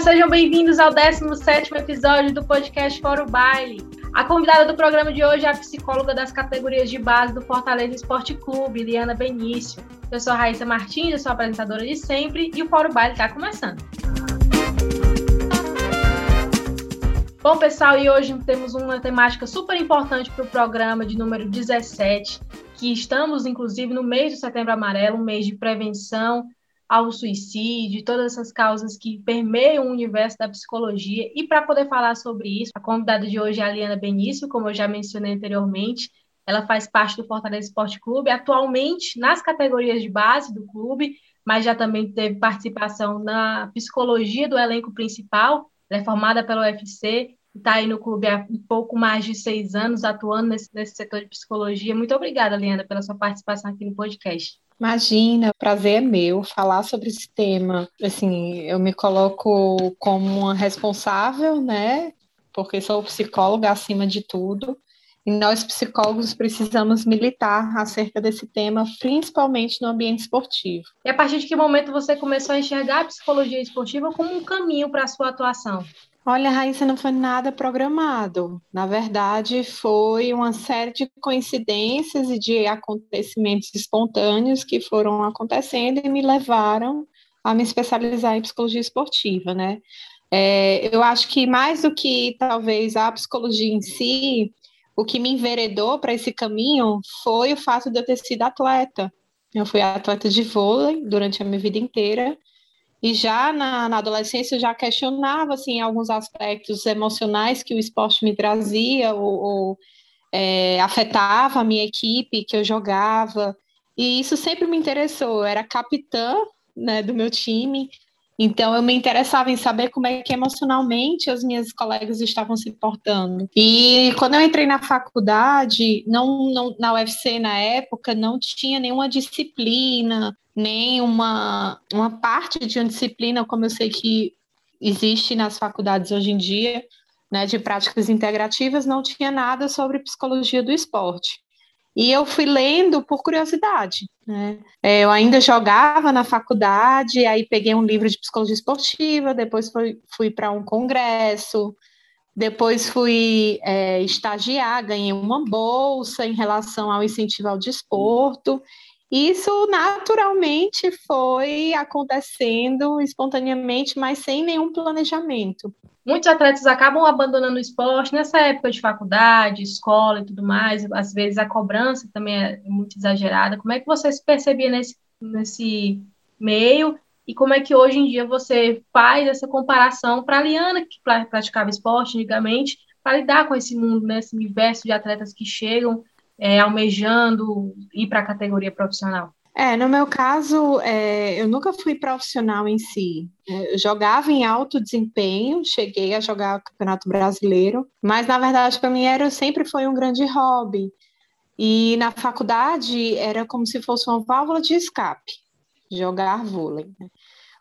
sejam bem-vindos ao 17 episódio do podcast Fora o Baile. A convidada do programa de hoje é a psicóloga das categorias de base do Fortaleza Esporte Clube, Liana Benício. Eu sou a Raíssa Martins, eu sou apresentadora de sempre e o Fora o Baile está começando. Bom, pessoal, e hoje temos uma temática super importante para o programa de número 17, que estamos, inclusive, no mês de Setembro Amarelo, um mês de prevenção ao suicídio, todas essas causas que permeiam o universo da psicologia. E para poder falar sobre isso, a convidada de hoje é a Liana Benício, como eu já mencionei anteriormente. Ela faz parte do Fortaleza Esporte Clube, atualmente nas categorias de base do clube, mas já também teve participação na psicologia do elenco principal. Ela é formada pela UFC, está aí no clube há um pouco mais de seis anos, atuando nesse, nesse setor de psicologia. Muito obrigada, Liana, pela sua participação aqui no podcast. Imagina, prazer é meu falar sobre esse tema. Assim, eu me coloco como uma responsável, né? Porque sou psicóloga acima de tudo. E nós psicólogos precisamos militar acerca desse tema, principalmente no ambiente esportivo. E a partir de que momento você começou a enxergar a psicologia esportiva como um caminho para a sua atuação? Olha, Raíssa, não foi nada programado. Na verdade, foi uma série de coincidências e de acontecimentos espontâneos que foram acontecendo e me levaram a me especializar em psicologia esportiva, né? É, eu acho que mais do que talvez a psicologia em si, o que me enveredou para esse caminho foi o fato de eu ter sido atleta. Eu fui atleta de vôlei durante a minha vida inteira e já na, na, adolescência eu já questionava assim, alguns aspectos emocionais que o esporte me trazia ou, ou é, afetava a minha equipe que eu jogava. E isso sempre me interessou. Eu era capitã né, do meu time, então eu me interessava em saber como é que emocionalmente as minhas colegas estavam se portando. E quando eu entrei na faculdade, não, não na UFC na época, não tinha nenhuma disciplina nem uma, uma parte de uma disciplina, como eu sei que existe nas faculdades hoje em dia, né, de práticas integrativas, não tinha nada sobre psicologia do esporte. E eu fui lendo por curiosidade. Né? É, eu ainda jogava na faculdade, aí peguei um livro de psicologia esportiva, depois fui, fui para um congresso, depois fui é, estagiar, ganhei uma bolsa em relação ao incentivo ao desporto, isso naturalmente foi acontecendo espontaneamente, mas sem nenhum planejamento. Muitos atletas acabam abandonando o esporte nessa época de faculdade, escola e tudo mais. Às vezes a cobrança também é muito exagerada. Como é que você se percebia nesse, nesse meio? E como é que hoje em dia você faz essa comparação para a Liana, que praticava esporte antigamente, para lidar com esse mundo, né, esse universo de atletas que chegam é, almejando ir para a categoria profissional? É, no meu caso, é, eu nunca fui profissional em si. É, eu jogava em alto desempenho, cheguei a jogar o Campeonato Brasileiro, mas na verdade para mim era sempre foi um grande hobby. E na faculdade era como se fosse uma válvula de escape, jogar vôlei. Né?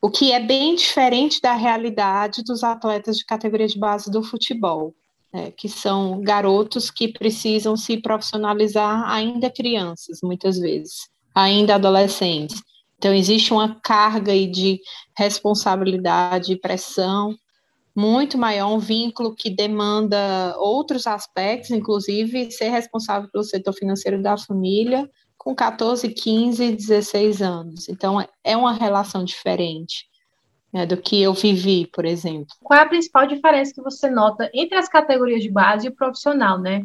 O que é bem diferente da realidade dos atletas de categoria de base do futebol é, que são garotos que precisam se profissionalizar ainda crianças, muitas vezes, ainda adolescentes. Então, existe uma carga de responsabilidade e pressão muito maior, um vínculo que demanda outros aspectos, inclusive ser responsável pelo setor financeiro da família com 14, 15, 16 anos. Então, é uma relação diferente né, do que eu vivi, por exemplo. Qual é a principal diferença que você nota entre as categorias de base e o profissional, né?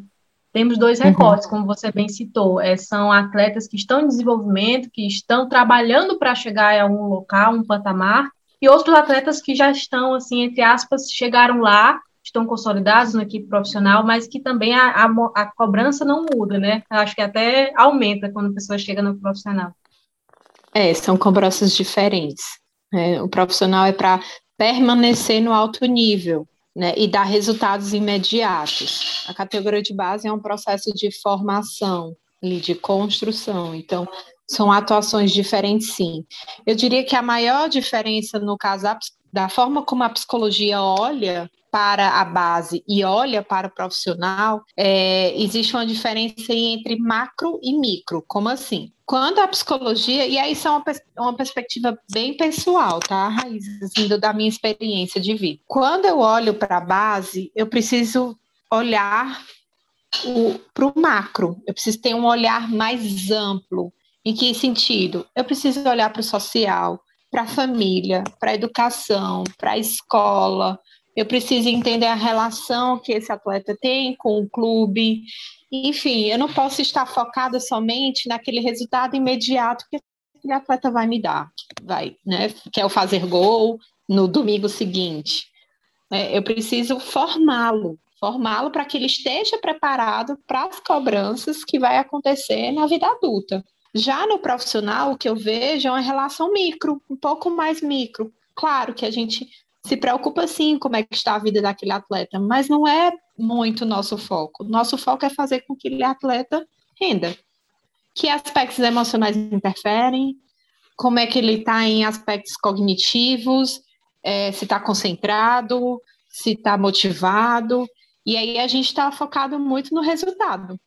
Temos dois uhum. recortes, uhum. como você bem citou, é, são atletas que estão em desenvolvimento, que estão trabalhando para chegar a um local, um patamar, e outros atletas que já estão, assim, entre aspas, chegaram lá, estão consolidados na equipe profissional, mas que também a, a, a cobrança não muda, né? Eu acho que até aumenta quando a pessoa chega no profissional. É, são cobranças diferentes. É, o profissional é para permanecer no alto nível né, e dar resultados imediatos. A categoria de base é um processo de formação, de construção. Então, são atuações diferentes, sim. Eu diria que a maior diferença, no caso da forma como a psicologia olha para a base e olha para o profissional, é, existe uma diferença entre macro e micro. Como assim? Quando a psicologia, e aí isso é uma, uma perspectiva bem pessoal, tá, Raiz, assim, da minha experiência de vida. Quando eu olho para a base, eu preciso olhar para o macro, eu preciso ter um olhar mais amplo. Em que sentido? Eu preciso olhar para o social, para a família, para a educação, para a escola. Eu preciso entender a relação que esse atleta tem com o clube. Enfim, eu não posso estar focada somente naquele resultado imediato que aquele atleta vai me dar, vai, né? Que é o fazer gol no domingo seguinte. É, eu preciso formá-lo, formá-lo para que ele esteja preparado para as cobranças que vai acontecer na vida adulta. Já no profissional, o que eu vejo é uma relação micro, um pouco mais micro. Claro que a gente se preocupa sim como é que está a vida daquele atleta, mas não é muito nosso foco. Nosso foco é fazer com que aquele atleta renda. Que aspectos emocionais interferem, como é que ele está em aspectos cognitivos, é, se está concentrado, se está motivado. E aí a gente está focado muito no resultado.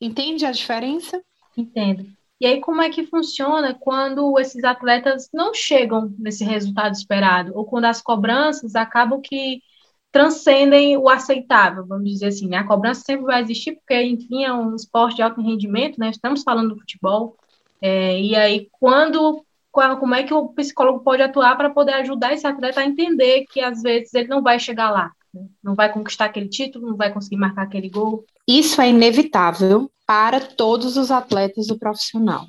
Entende a diferença? Entendo. E aí, como é que funciona quando esses atletas não chegam nesse resultado esperado? Ou quando as cobranças acabam que transcendem o aceitável, vamos dizer assim, né? A cobrança sempre vai existir, porque, enfim, é um esporte de alto rendimento, né? Estamos falando do futebol. É, e aí, quando como é que o psicólogo pode atuar para poder ajudar esse atleta a entender que às vezes ele não vai chegar lá? Não vai conquistar aquele título, não vai conseguir marcar aquele gol. Isso é inevitável para todos os atletas do profissional.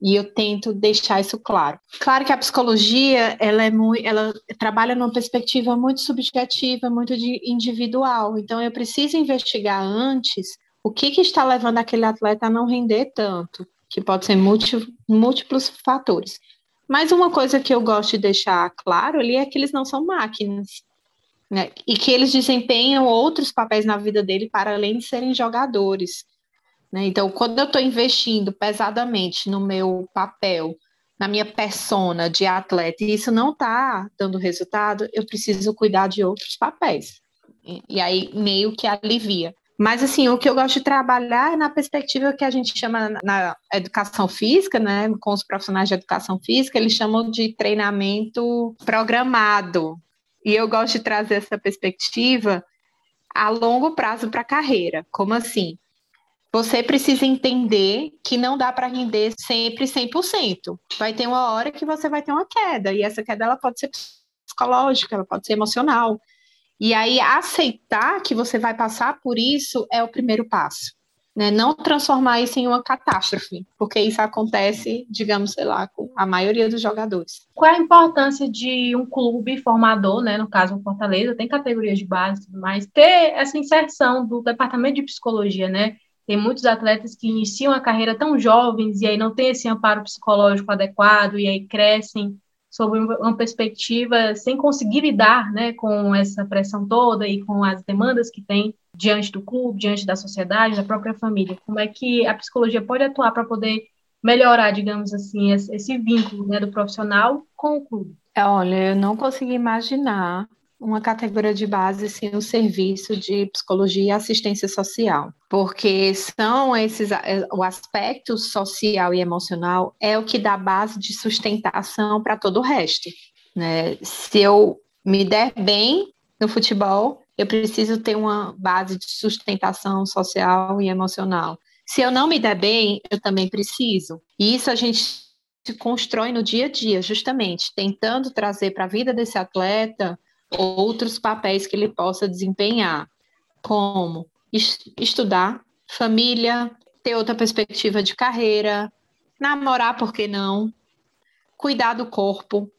E eu tento deixar isso claro. Claro que a psicologia, ela é muito, ela trabalha numa perspectiva muito subjetiva, muito individual. Então eu preciso investigar antes o que, que está levando aquele atleta a não render tanto, que pode ser múltiplos fatores. Mas uma coisa que eu gosto de deixar claro ali é que eles não são máquinas. Né? E que eles desempenham outros papéis na vida dele para além de serem jogadores. Né? Então, quando eu estou investindo pesadamente no meu papel, na minha persona de atleta, e isso não está dando resultado, eu preciso cuidar de outros papéis. E, e aí meio que alivia. Mas, assim, o que eu gosto de trabalhar é na perspectiva que a gente chama na educação física, né, com os profissionais de educação física, eles chamam de treinamento programado. E eu gosto de trazer essa perspectiva a longo prazo para a carreira. Como assim? Você precisa entender que não dá para render sempre 100%. Vai ter uma hora que você vai ter uma queda, e essa queda ela pode ser psicológica, ela pode ser emocional. E aí aceitar que você vai passar por isso é o primeiro passo. Né? Não transformar isso em uma catástrofe, porque isso acontece, digamos, sei lá, com a maioria dos jogadores. Qual é a importância de um clube formador, né? No caso, o Fortaleza, tem categorias de base, mas ter essa inserção do departamento de psicologia, né? Tem muitos atletas que iniciam a carreira tão jovens e aí não tem esse amparo psicológico adequado e aí crescem sob uma perspectiva sem conseguir lidar né, com essa pressão toda e com as demandas que tem diante do clube, diante da sociedade, da própria família. Como é que a psicologia pode atuar para poder melhorar, digamos assim, esse, vínculo né, do profissional com o clube? Olha, eu não consigo imaginar uma categoria de base sim o serviço de psicologia e assistência social, porque são esses é, o aspecto social e emocional é o que dá base de sustentação para todo o resto, né? Se eu me der bem no futebol, eu preciso ter uma base de sustentação social e emocional. Se eu não me der bem, eu também preciso. E isso a gente se constrói no dia a dia, justamente tentando trazer para a vida desse atleta outros papéis que ele possa desempenhar, como estudar, família, ter outra perspectiva de carreira, namorar, por que não? Cuidar do corpo,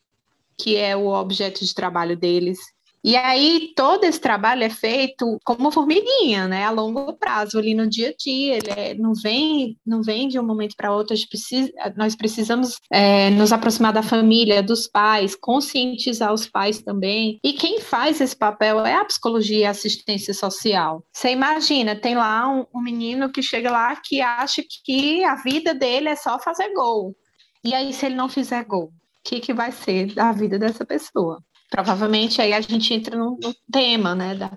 que é o objeto de trabalho deles, e aí todo esse trabalho é feito como formiguinha, né, a longo prazo, ali no dia a dia, ele é, não vem, não vem de um momento para outro, precisa, nós precisamos é, nos aproximar da família, dos pais, conscientizar os pais também, e quem faz esse papel é a psicologia e a assistência social. Você imagina, tem lá um, um menino que chega lá que acha que a vida dele é só fazer gol, e aí se ele não fizer gol, o que, que vai ser da vida dessa pessoa? Provavelmente aí a gente entra no, no tema, né? Da,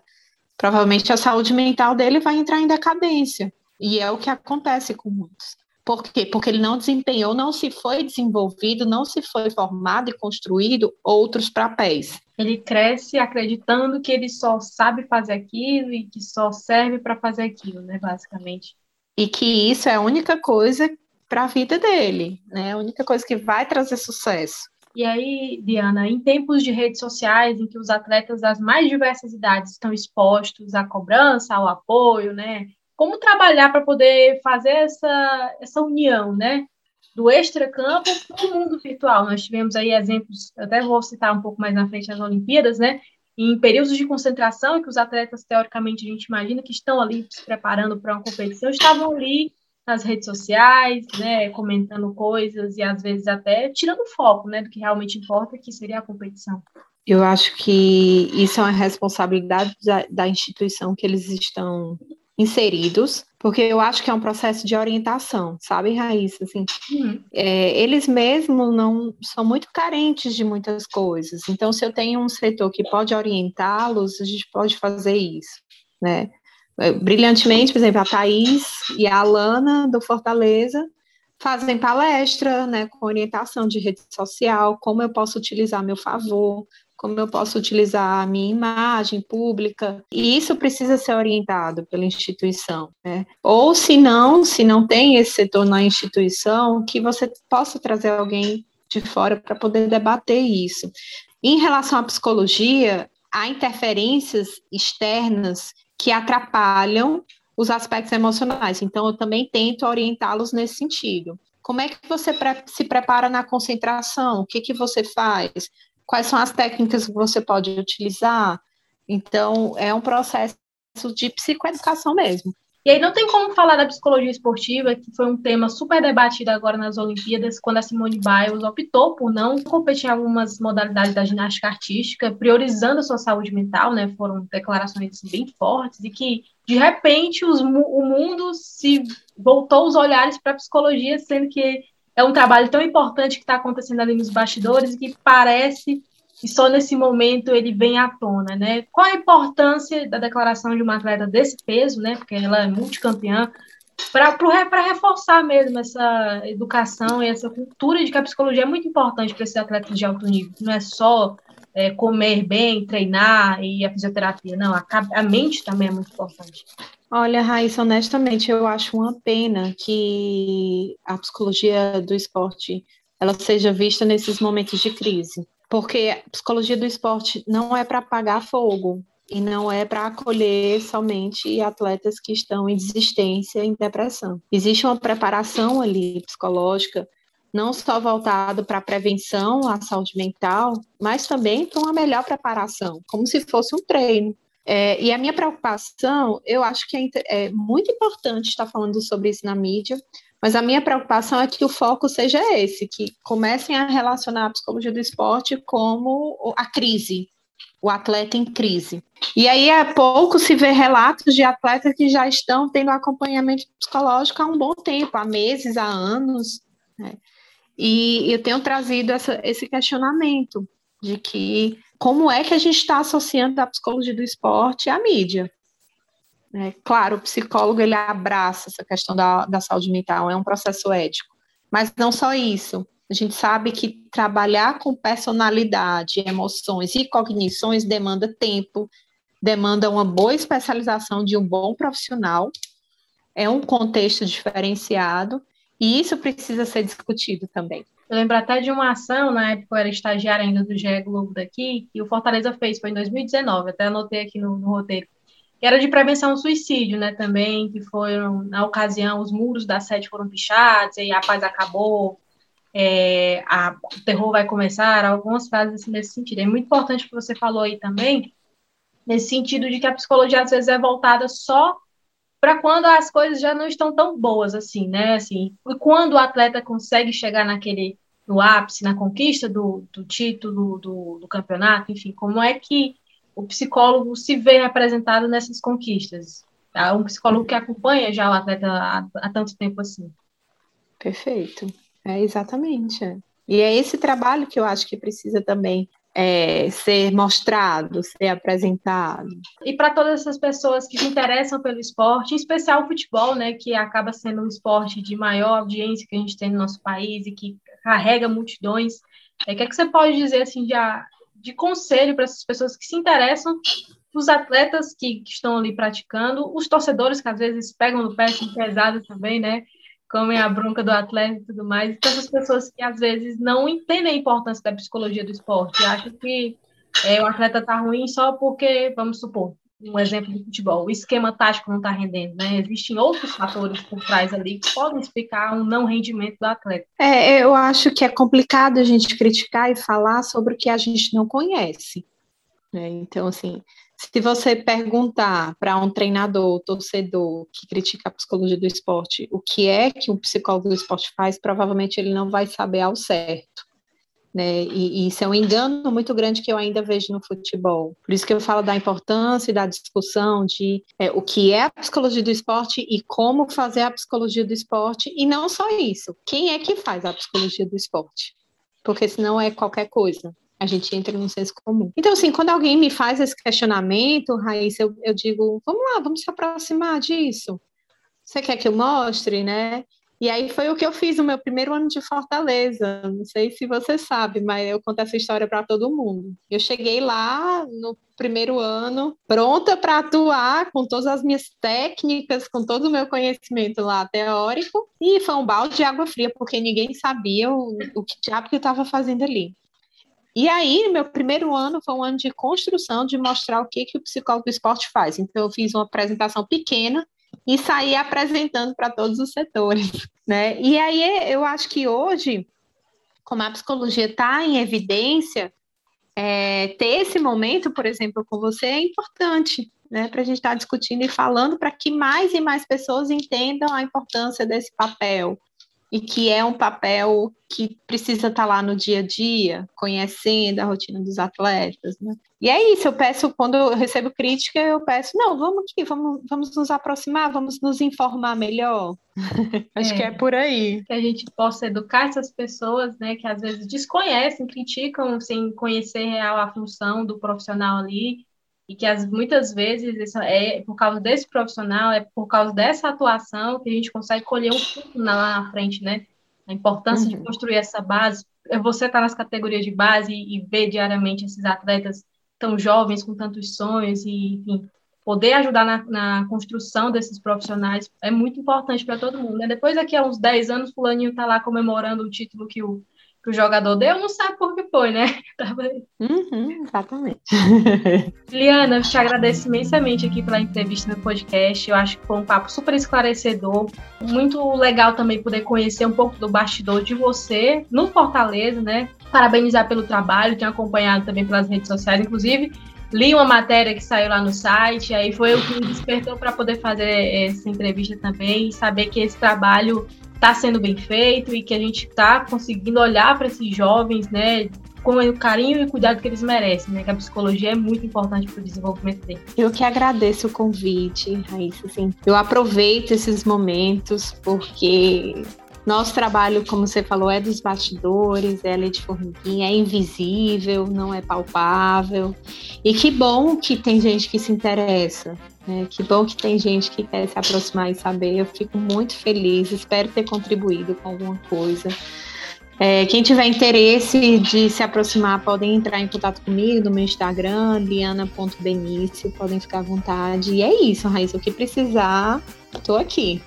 provavelmente a saúde mental dele vai entrar em decadência. E é o que acontece com muitos. Por quê? Porque ele não desempenhou, não se foi desenvolvido, não se foi formado e construído outros papéis. Ele cresce acreditando que ele só sabe fazer aquilo e que só serve para fazer aquilo, né, basicamente. E que isso é a única coisa para a vida dele, né? A única coisa que vai trazer sucesso. E aí, Diana, em tempos de redes sociais, em que os atletas das mais diversas idades estão expostos à cobrança, ao apoio, né? Como trabalhar para poder fazer essa, essa união, né? Do extracampo para o mundo virtual. Nós tivemos aí exemplos, até vou citar um pouco mais na frente as Olimpíadas, né? Em períodos de concentração, em que os atletas, teoricamente, a gente imagina que estão ali se preparando para uma competição, estavam ali nas redes sociais, né, comentando coisas e às vezes até tirando foco, né, do que realmente importa, que seria a competição. Eu acho que isso é uma responsabilidade da, da instituição que eles estão inseridos, porque eu acho que é um processo de orientação, sabe, Raíssa? Assim, uhum. é, eles mesmos não são muito carentes de muitas coisas. Então, se eu tenho um setor que pode orientá-los, a gente pode fazer isso, né? É, brilhantemente, por exemplo, a Thaís e a Alana do Fortaleza fazem palestra, né, com orientação de rede social, como eu posso utilizar meu favor, como eu posso utilizar a minha imagem pública, e isso precisa ser orientado pela instituição, né? Ou se não, se não tem esse setor na instituição, que você possa trazer alguém de fora para poder debater isso. Em relação à psicologia, há interferências externas que atrapalham os aspectos emocionais. Então, eu também tento orientá-los nesse sentido. Como é que você se prepara na concentração? O que, que você faz? Quais são as técnicas que você pode utilizar? Então, é um processo de psicoeducação mesmo. E aí não tem como falar da psicologia esportiva, que foi um tema super debatido agora nas Olimpíadas, quando a Simone Biles optou por não competir em algumas modalidades da ginástica artística, priorizando a sua saúde mental, né? Foram declarações bem fortes e que, de repente, os, o mundo se voltou os olhares para a psicologia, sendo que é um trabalho tão importante que está acontecendo ali nos bastidores que parece e só nesse momento ele vem à tona, né? Qual a importância da declaração de uma atleta desse peso, né? Porque ela é multicampeã, para reforçar mesmo essa educação e essa cultura de que a psicologia é muito importante para esses atletas de alto nível. Não é só é, comer bem, treinar e a fisioterapia, não. A, a mente também é muito importante. Olha, Raíssa, honestamente, eu acho uma pena que a psicologia do esporte ela seja vista nesses momentos de crise porque psicologia do esporte não é para apagar fogo e não é para acolher somente atletas que estão em desistência, em depressão. Existe uma preparação ali psicológica, não só voltado para a prevenção à saúde mental, mas também para uma melhor preparação, como se fosse um treino. É, e a minha preocupação, eu acho que é, é muito importante estar falando sobre isso na mídia, mas a minha preocupação é que o foco seja esse, que comecem a relacionar a psicologia do esporte como a crise, o atleta em crise. E aí, há pouco se vê relatos de atletas que já estão tendo acompanhamento psicológico há um bom tempo, há meses, há anos. Né? E eu tenho trazido essa, esse questionamento de que como é que a gente está associando a psicologia do esporte à mídia? É, claro, o psicólogo ele abraça essa questão da, da saúde mental, é um processo ético. Mas não só isso. A gente sabe que trabalhar com personalidade, emoções e cognições demanda tempo, demanda uma boa especialização de um bom profissional, é um contexto diferenciado, e isso precisa ser discutido também. Eu lembro até de uma ação, na época eu era estagiária ainda do GE Globo daqui, que o Fortaleza fez, foi em 2019, até anotei aqui no, no roteiro que era de prevenção ao suicídio, né, também, que foram, na ocasião, os muros da sede foram pichados, e a paz acabou, é, a, o terror vai começar, algumas frases assim, nesse sentido. É muito importante o que você falou aí também, nesse sentido de que a psicologia, às vezes, é voltada só para quando as coisas já não estão tão boas, assim, né, assim, e quando o atleta consegue chegar naquele, no ápice, na conquista do, do título, do, do campeonato, enfim, como é que o psicólogo se vê representado nessas conquistas. Tá? Um psicólogo que acompanha já o atleta há, há tanto tempo assim. Perfeito. É exatamente. E é esse trabalho que eu acho que precisa também é, ser mostrado, ser apresentado. E para todas essas pessoas que se interessam pelo esporte, em especial o futebol, né, que acaba sendo um esporte de maior audiência que a gente tem no nosso país e que carrega multidões, é, o que, é que você pode dizer assim de, de conselho para essas pessoas que se interessam, os atletas que, que, estão ali praticando, os torcedores que às vezes pegam no pé, são pesados também, né? comem a bronca do atleta e tudo mais. Então, essas pessoas que às vezes não entendem a importância da psicologia do esporte, acham que é, o atleta está ruim só porque, vamos supor, um exemplo de futebol, o esquema tático não está rendendo, né? Existem outros fatores por trás ali que podem explicar um não rendimento do atleta. É, eu acho que é complicado a gente criticar e falar sobre o que a gente não conhece. Né? Então, assim, se você perguntar para um treinador, torcedor que critica a psicologia do esporte, o que é que um psicólogo do esporte faz, provavelmente ele não vai saber ao certo. Né? E, e, isso é um engano muito grande que eu ainda vejo no futebol. Por isso que eu falo da importância e da discussão de é, o que é a psicologia do esporte e como fazer a psicologia do esporte, e não só isso, quem é que faz a psicologia do esporte? Porque senão é qualquer coisa a gente entra no senso comum. Então, assim, quando alguém me faz esse questionamento, Raíssa, eu, eu digo, vamos lá, vamos se aproximar disso. Você quer que eu mostre, né? E aí foi o que eu fiz no meu primeiro ano de Fortaleza. Não sei se você sabe, mas eu conto essa história para todo mundo. Eu cheguei lá no primeiro ano, pronta para atuar com todas as minhas técnicas, com todo o meu conhecimento lá teórico, e foi um balde de água fria, porque ninguém sabia o, o que diabo que eu estava fazendo ali. E aí, meu primeiro ano foi um ano de construção, de mostrar o que, que o psicólogo do esporte faz. Então, eu fiz uma apresentação pequena e saí apresentando para todos os setores, né? E aí, eu acho que hoje, como a psicologia está em evidência, é, ter esse momento, por exemplo, com você é importante, né? Para a gente estar tá discutindo e falando para que mais e mais pessoas entendam a importância desse papel, e que é um papel que precisa estar lá no dia a dia, conhecendo a rotina dos atletas, né? E é isso, eu peço, quando eu recebo crítica, eu peço, não, vamos aqui, vamos, vamos nos aproximar, vamos nos informar melhor. Acho é, que é por aí. Que a gente possa educar essas pessoas, né, que às vezes desconhecem, criticam sem conhecer real a função do profissional ali, e que as, muitas vezes isso é por causa desse profissional, é por causa dessa atuação que a gente consegue colher um fruto lá na frente, né? A importância uhum. de construir essa base. É você estar tá nas categorias de base e, e ver diariamente esses atletas tão jovens, com tantos sonhos, e, enfim, poder ajudar na, na construção desses profissionais é muito importante para todo mundo. Né? Depois, daqui a uns 10 anos, fulaninho está lá comemorando o título que o que o jogador deu, não sabe por que foi, né? Uhum, exatamente. Liana, te agradeço imensamente aqui pela entrevista no podcast. Eu acho que foi um papo super esclarecedor. Muito legal também poder conhecer um pouco do bastidor de você no Fortaleza, né? Parabenizar pelo trabalho, tenho acompanhado também pelas redes sociais, inclusive li uma matéria que saiu lá no site, aí foi o que me despertou para poder fazer essa entrevista também, saber que esse trabalho está sendo bem feito e que a gente está conseguindo olhar para esses jovens, né, com o carinho e cuidado que eles merecem, né? Que a psicologia é muito importante para o desenvolvimento deles. Eu que agradeço o convite, Raíssa, assim, eu aproveito esses momentos porque nosso trabalho, como você falou, é dos bastidores, é lei de formiguinha, é invisível, não é palpável. E que bom que tem gente que se interessa, né? Que bom que tem gente que quer se aproximar e saber. Eu fico muito feliz, espero ter contribuído com alguma coisa. É, quem tiver interesse de se aproximar, podem entrar em contato comigo no meu Instagram, liana.benício, podem ficar à vontade. E é isso, Raíssa, o que precisar, estou aqui.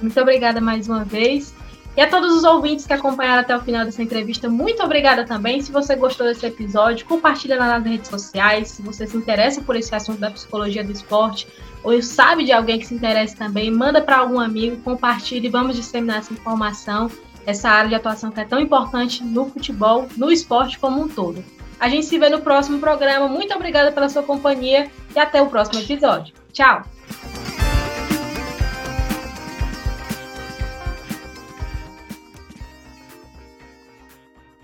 Muito obrigada mais uma vez. E a todos os ouvintes que acompanharam até o final dessa entrevista, muito obrigada também. Se você gostou desse episódio, compartilha nas redes sociais. Se você se interessa por esse assunto da psicologia do esporte, ou sabe de alguém que se interessa também, manda para algum amigo, compartilhe, vamos disseminar essa informação, essa área de atuação que é tão importante no futebol, no esporte como um todo. A gente se vê no próximo programa. Muito obrigada pela sua companhia e até o próximo episódio. Tchau!